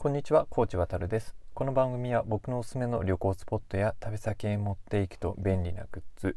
こんにちは、コーチ渡るです。この番組は僕のおすすめの旅行スポットや食べ先へ持っていくと便利なグッズ、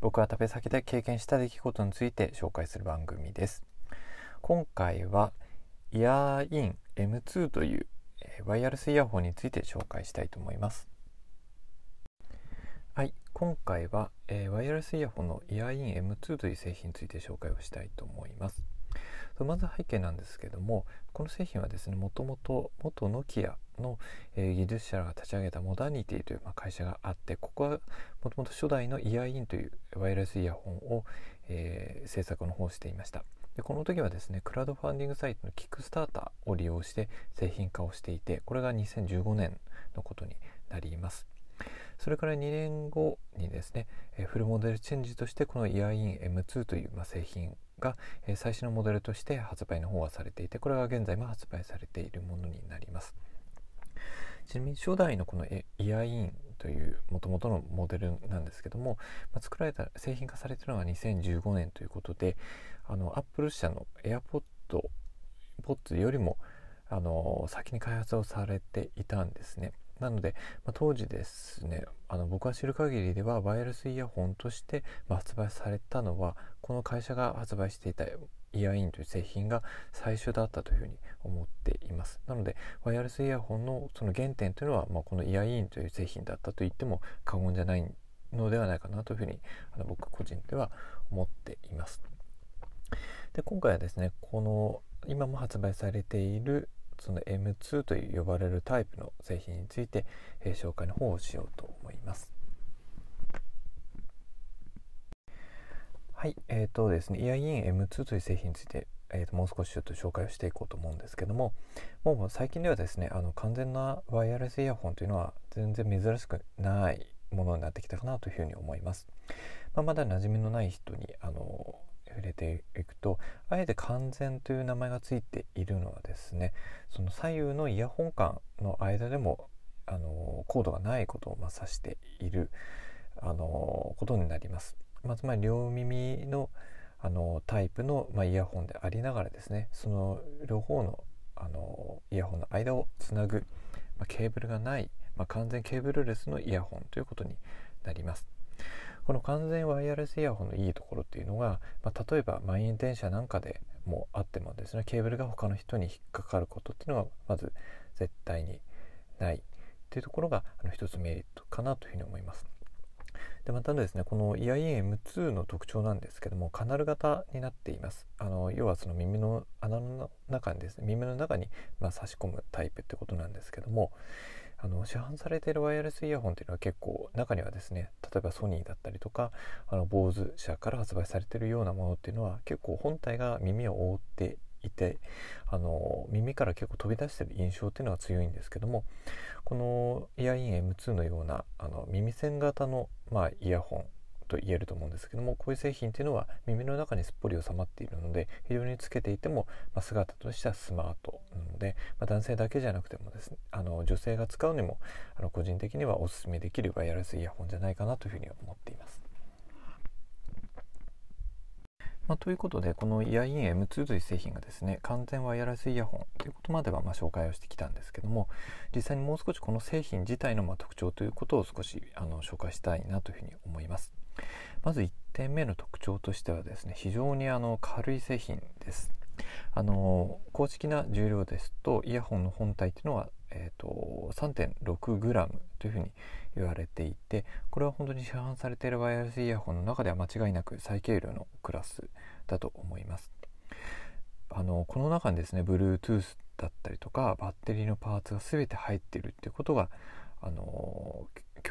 僕は食べ先で経験した出来事について紹介する番組です。今回はイヤーイン M2 というワイヤレスイヤホンについて紹介したいと思います。はい、今回は、えー、ワイヤレスイヤホンのイヤーイン M2 という製品について紹介をしたいと思います。まず背景なんですけどもこの製品はですねもともと元ノキアの、えー、技術者が立ち上げたモダニティという、まあ、会社があってここはもともと初代のイヤーインというワイヤレスイヤホンを、えー、制作の方をしていました。でこの時はですねクラウドファンディングサイトのキックスターターを利用して製品化をしていてこれが2015年のことになります。それから2年後にですねフルモデルチェンジとしてこのイヤーイン M2 という、まあ、製品が、え最新のモデルとして発売の方はされていてこれが現在も発売されているものになります。ちなみに初代のこのイヤーインというもともとのモデルなんですけども、まあ、作られた製品化されているのが2015年ということであのアップル社の AirPod ポッツよりもあの先に開発をされていたんですね。なので、まあ、当時ですねあの僕が知る限りではワイヤレスイヤホンとして、ま、発売されたのはこの会社が発売していたイヤインという製品が最初だったというふうに思っています。なのでワイヤレスイヤホンのその原点というのは、まあ、このイヤインという製品だったと言っても過言じゃないのではないかなというふうにあの僕個人では思っています。で今回はですねこの今も発売されているその M2 と呼ばれるタイプの製品について、え、紹介の方をしようと思います。はい、えーとですね、イヤイン M2 という製品について、えー、ともう少しちょっと紹介をしていこうと思うんですけども、もう最近ではですね、あの完全なワイヤレスイヤホンというのは全然珍しくないものになってきたかなというふうに思います。まあ、まだ馴染みのない人にあの触れていくとあえて完全という名前がついているのはですねその左右のイヤホン間の間でもあのコードがないことをま指しているあのことになります。まあ、つまり両耳のあのタイプの、まあ、イヤホンでありながらですねその両方のあのイヤホンの間をつなぐ、まあ、ケーブルがない、まあ、完全ケーブルレスのイヤホンということになります。この完全ワイヤレスイヤホンのいいところっていうのが、まあ、例えば満員電車なんかでもあってもですねケーブルが他の人に引っかかることっていうのがまず絶対にないっていうところがあの一つメリットかなというふうに思います。でまたですねこのイヤイン M2 の特徴なんですけどもカナル型になっていますあの要はその耳の穴の中にですね耳の中にま差し込むタイプってことなんですけどもあの市販されているワイヤレスイヤホンっていうのは結構中にはですね例えばソニーだったりとかあの BOSE 社から発売されているようなものっていうのは結構本体が耳を覆っていてあの耳から結構飛び出してる印象っていうのは強いんですけどもこのイヤイン M2 のようなあの耳栓型の、まあ、イヤホンと言えると思うんですけどもこういう製品っていうのは耳の中にすっぽり収まっているので非常につけていても、まあ、姿としてはスマートなので、まあ、男性だけじゃなくてもですねあの女性が使うにもあの個人的にはおすすめできるワイヤレスイヤホンじゃないかなというふうに思っています。まあ、ということでこのイヤイン M2 という製品がですね完全ワイヤレスイヤホンということまではま紹介をしてきたんですけども実際にもう少しこの製品自体のま特徴ということを少しあの紹介したいなというふうに思います。まず1点目の特徴としてはですね非常にあの軽い製品ですあの公式な重量ですとイヤホンの本体というのは、えーと、3.6g というふうに言われていてこれは本当に市販されているワイヤレスイヤホンの中では間違いなく最軽量のクラスだと思います。あのこの中にですね Bluetooth だったりとかバッテリーのパーツが全て入っているっていうことがあの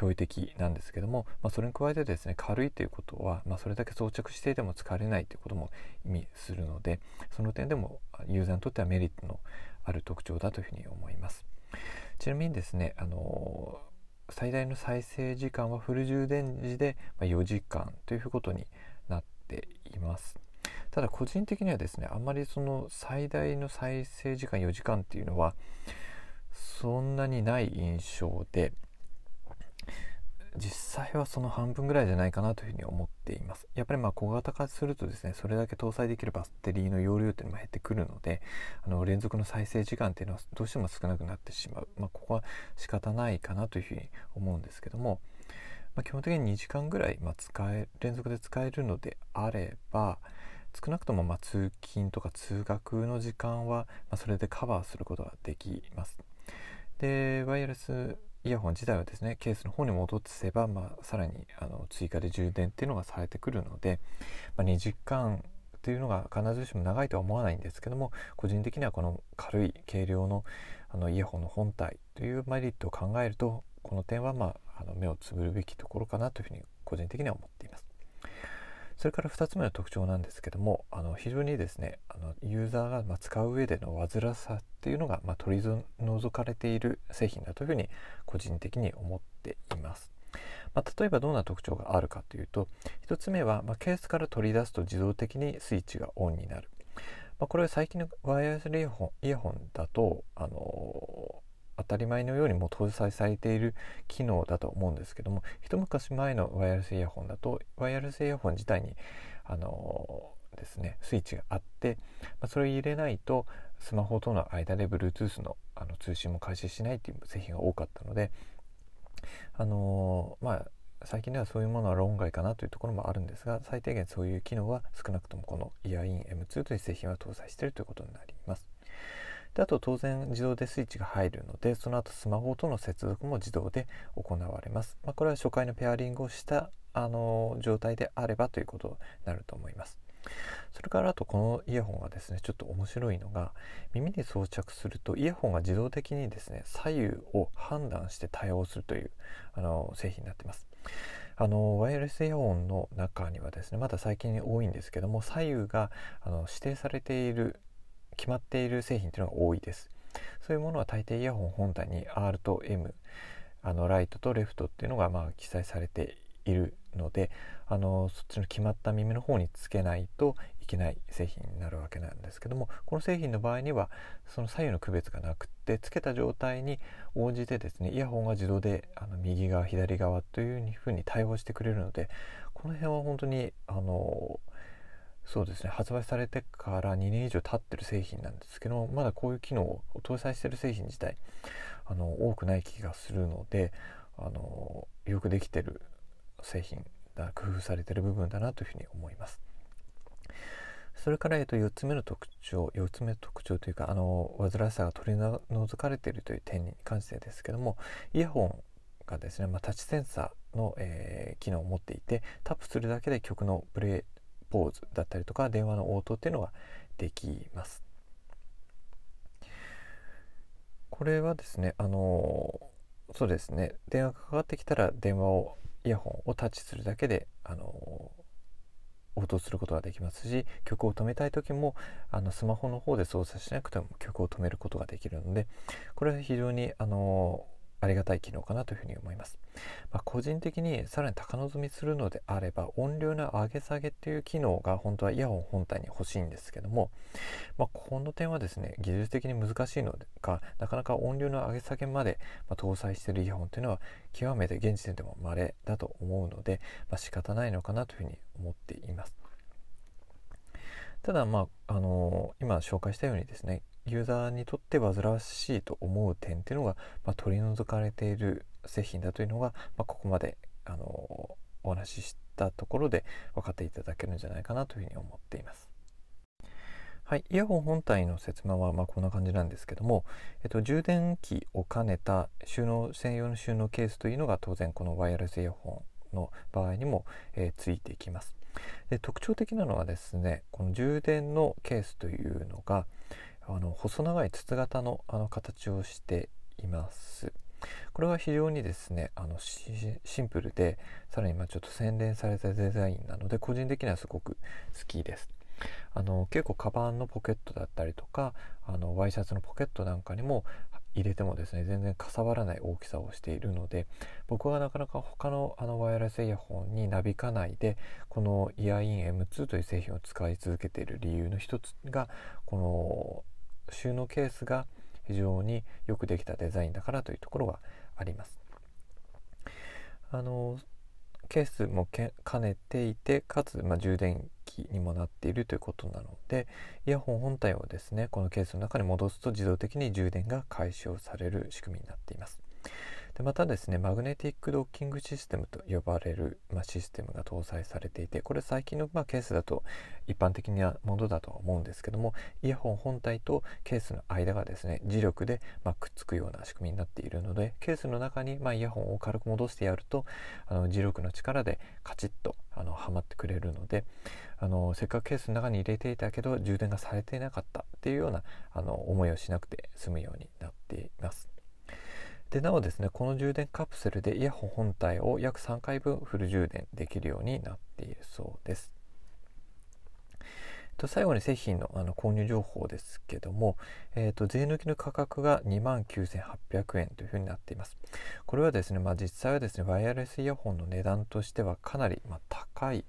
驚異的なんですけども、まあ、それに加えてですね軽いということは、まあ、それだけ装着していても疲れないということも意味するのでその点でもユーザーにとってはメリットのある特徴だというふうに思います。ちなみにですねあの最大の再生時間はフル充電時で4時間ということになっています。ただ個人的にはですねあんまりその最大の再生時間4時間っていうのはそんなにない印象で実際はその半分ぐらいじゃないかなというふうに思っています。やっぱりまあ小型化するとですねそれだけ搭載できるバッテリーの容量っていうのも減ってくるのであの連続の再生時間っていうのはどうしても少なくなってしまう、まあ、ここは仕方ないかなというふうに思うんですけども、まあ、基本的に2時間ぐらい、ま使え連続で使えるのであれば少なくともま通勤とか通学の時間は、まそれでカバーすることができます。でワイヤレスイヤホン自体はですねケースの方に戻せば、まあ、さらにあの追加で充電っていうのがされてくるので、まあ、2時間っていうのが必ずしも長いとは思わないんですけども個人的にはこの軽い軽量のあのイヤホンの本体というメリットを考えるとこの点は、まあ、あの目をつぶるべきところかなというふうに個人的には思っています。それから2つ目の特徴なんですけどもあの非常にですねあのユーザーが使う上での煩わさっていうのがま取り除かれている製品だというふうに個人的に思っています。まあ、例えばどんな特徴があるかというと1つ目は、まケースから取り出すと自動的にスイッチがオンになる、まあ、これは最近のワイヤレスイヤホンイヤホンだと、あの当たり前のようにも搭載されている機能だと思うんですけども一昔前のワイヤレスイヤホンだとワイヤレスイヤホン自体にあのですねスイッチがあって、まあ、それを入れないとスマホとの間で Bluetooth のあの通信も開始しないっていう製品が多かったのであのまあ最近ではそういうものは論外かなというところもあるんですが最低限そういう機能は少なくともこのイヤイン M2 という製品は搭載しているということになります。であと当然自動でスイッチが入るのでその後スマホとの接続も自動で行われます、まあ、これは初回のペアリングをしたあの状態であればということになると思いますそれからあとこのイヤホンがですねちょっと面白いのが耳に装着するとイヤホンが自動的にですね左右を判断して対応するというあの製品になっています。あのワイヤレスイヤホンの中にはですねまだ最近多いんですけども左右があの指定されている決まっている製品っていうのが多いです。そういうものは大抵イヤホン本体に R と M あのライトとレフトっていうのがまあ記載されているのであのそっちの決まった耳の方につけないといけない製品になるわけなんですけどもこの製品の場合にはその左右の区別がなくってつけた状態に応じてですねイヤホンが自動であの右側左側というふうに対応してくれるのでこの辺は本当にあのそうですね発売されてから2年以上経ってる製品なんですけどまだこういう機能を搭載してる製品自体あの多くない気がするのであのよくできてる製品だ工夫されてる部分だなというふうに思います。それから、えっと、4つ目の特徴4つ目の特徴というかあの煩わしさが取り除かれているという点に関してですけどもイヤホンがですね、まあ、タッチセンサーの、えー、機能を持っていてタップするだけで曲のプレイポーズだったりとか電話の応答っていうのができます。これはですねあのそうですね電話がかかってきたら電話をイヤホンをタッチするだけであの応答することができますし曲を止めたい時もあのスマホの方で操作しなくても曲を止めることができるのでこれは非常にあのありがたい機能かなというふうに思います。まあ、個人的にさらに高望みするのであれば音量の上げ下げっていう機能が本当はイヤホン本体に欲しいんですけども、まあ、この点はですね技術的に難しいのかなかなか音量の上げ下げまで、ま搭載しているイヤホンというのは極めて現時点でも稀だと思うので、まあ、仕方ないのかなというふうに思っています。ただまあ、あのー、今紹介したようにですねユーザーにとって煩わしいと思う点っていうのが、まあ、取り除かれている製品だというのが、まあ、ここまで、あのお話ししたところで分かっていただけるんじゃないかなというふうに思っています。はい、イヤホン本体の説明はまこんな感じなんですけども、えっと、充電器を兼ねた収納専用の収納ケースというのが当然このワイヤレスイヤホンの場合にも、えー、ついていきますで特徴的なのはですねこの充電のケースというのが、あの細長い筒型のあの形をしています。これは非常にですねあのシンプルでさらにまあちょっと洗練されたデザインなので個人的にはすごく好きです。あの結構カバンのポケットだったりとかあのワイシャツのポケットなんかにも入れてもですね全然かさばらない大きさをしているので僕はなかなか他のあのワイヤレスイヤホンになびかないでこのイヤーイン M2 という製品を使い続けている理由の一つがこの収納ケースが非常によくできたデザインだからというところがあります。あのケースも兼ねていてかつ、まあ、充電器にもなっているということなのでイヤホン本体をですねこのケースの中に戻すと自動的に充電が解消される仕組みになっています。でまたですねマグネティックドッキングシステムと呼ばれる、まあ、システムが搭載されていてこれ最近の、まあ、ケースだと一般的なものだとは思うんですけどもイヤホン本体とケースの間がですね磁力で、まあ、くっつくような仕組みになっているのでケースの中に、まあ、イヤホンを軽く戻してやるとあの磁力の力でカチッとあのはまってくれるのであのせっかくケースの中に入れていたけど充電がされていなかったっていうようなあの思いをしなくて済むようになっています。でなおですねこの充電カプセルでイヤホン本体を約3回分フル充電できるようになっているそうです。と最後に製品のあの購入情報ですけども、えーと、税抜きの価格が2万9800円というふうになっています。これはですね、まあ、実際はですねワイヤレスイヤホンの値段としてはかなり、まあ、高い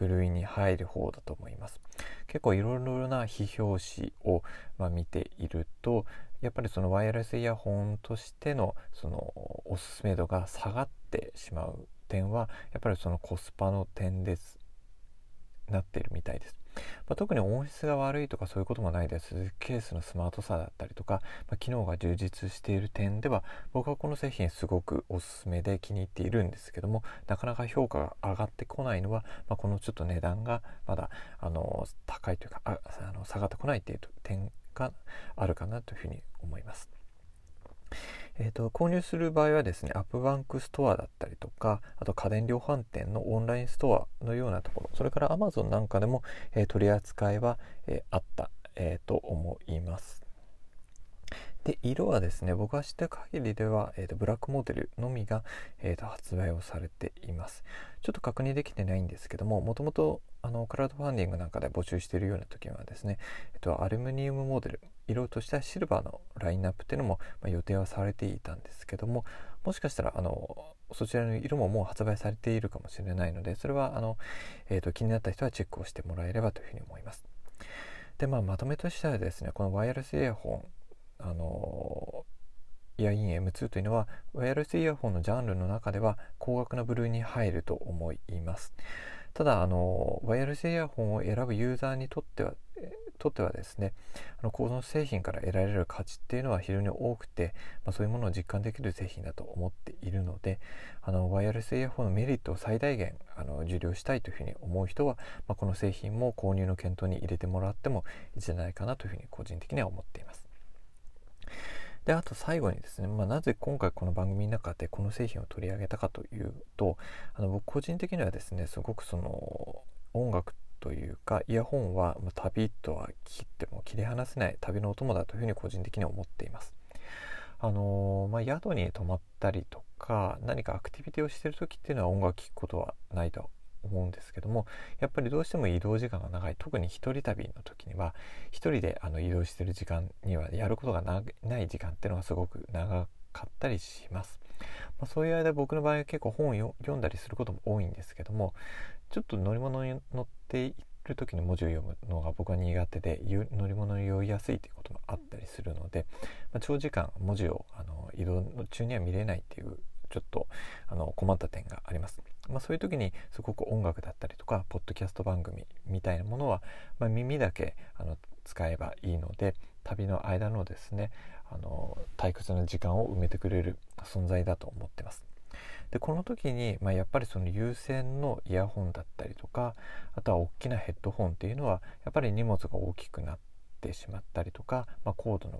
部類に入る方だと思います。結構いろいろな批評紙を、ま、見ているとやっぱりそのワイヤレスイヤホンとしてのそのおすすめ度が下がってしまう点はやっぱりそのコスパの点ですなっているみたいです。まあ、特に音質が悪いとかそういうこともないですケースのスマートさだったりとか、まあ、機能が充実している点では僕はこの製品すごくおすすめで気に入っているんですけどもなかなか評価が上がってこないのは、まあ、このちょっと値段がまだあの高いというかああの下がってこないっていう点があるかなというふうに思います。えーと、購入する場合はですね AppBank Store だったりとかあと家電量販店のオンラインストアのようなところそれから Amazon なんかでも、えー、取り扱いは、えー、あった、えー、と思います。で色はですね僕が知った限りでは、えーと、ブラックモデルのみが、えーと、発売をされています。ちょっと確認できてないんですけどももともとあのクラウドファンディングなんかで募集しているような時はですね、えっと、アルミニウムモデル色としてはシルバーのラインナップっていうのも、ま、予定はされていたんですけどももしかしたらあのそちらの色ももう発売されているかもしれないのでそれはあの、えーと、気になった人はチェックをしてもらえればというふうに思います。でまあ、まとめとしてはですねこのワイヤレスイヤホンあのイヤイン M2 というのはワイヤレスイヤホンのジャンルの中では高額な部類に入ると思います。ただあのワイヤレスイヤホンを選ぶユーザーにとってはとってはですねあのこの製品から得られる価値っていうのは非常に多くて、まあ、そういうものを実感できる製品だと思っているのであのワイヤレスイヤホンのメリットを最大限あの受領したいというふうに思う人は、まあ、この製品も購入の検討に入れてもらってもいいんじゃないかなというふうに個人的には思っています。であと最後にですね、まあ、なぜ今回この番組の中でこの製品を取り上げたかというとあの僕個人的にはですねすごくその音楽というかイヤホンは旅とは切っても切り離せない旅のお供だというふうに個人的には思っています。あのー、まあ、宿に泊まったりとか何かアクティビティをしてる時っていうのは音楽聴くことはないと思うんですけどもやっぱりどうしても移動時間が長い特に一人旅の時には一人であの移動してる時間にはやることがない時間っていうのがすごく長かったりします。まあ、そういう間僕の場合は結構本を読んだりすることも多いんですけどもちょっと乗り物に乗っている時に文字を読むのが僕は苦手で乗り物に酔いやすいということもあったりするので、まあ、長時間文字をあの移動中には見れないっていうちょっとあの困った点があります。まあ、そういう時にすごく音楽だったりとかポッドキャスト番組みたいなものは、まあ、耳だけあの使えばいいので旅の間のですねあの退屈な時間を埋めてくれる存在だと思ってます。でこの時に、まあ、やっぱりその有線のイヤホンだったりとかあとは大きなヘッドホンっていうのはやっぱり荷物が大きくなってしまったりとか、まあ、コードの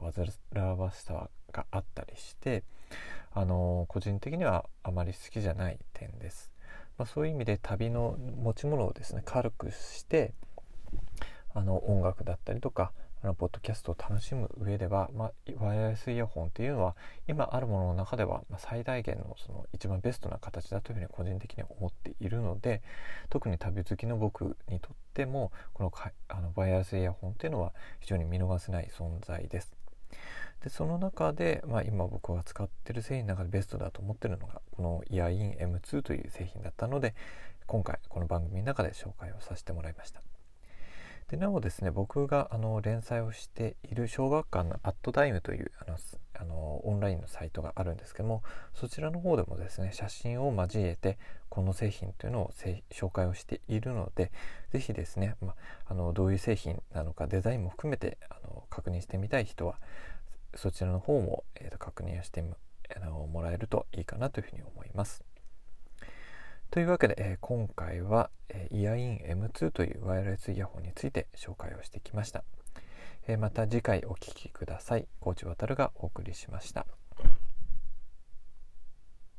煩わしさがあったりしてあの個人的にはあまり好きじゃない点です。まあ、そういう意味で旅の持ち物をですね軽くしてあの音楽だったりとかのポッドキャストを楽しむ上では、まあ、ワイヤレスイヤホンっていうのは今あるものの中では、ま、最大限のその一番ベストな形だというふうに個人的には思っているので特に旅好きの僕にとってもこのかあのワイヤレスイヤホンっていうのは非常に見逃せない存在です。でその中で、まあ、今僕が使ってる製品の中でベストだと思ってるのがこのイヤイン M2 という製品だったので今回この番組の中で紹介をさせてもらいました。でなおですね僕があの連載をしている小学館のアットタイムというあのあのオンラインのサイトがあるんですけどもそちらの方でもですね写真を交えてこの製品というのを紹介をしているので是非ですね、まあのどういう製品なのかデザインも含めてあの確認してみたい人はそちらの方も、えーと、確認してあのもらえるといいかなというふうに思います。というわけで、えー、今回は、えー、イヤイン M2 というワイヤレスイヤホンについて紹介をしてきました。えー、また次回お聴きください。コーチ渡がお送りしました。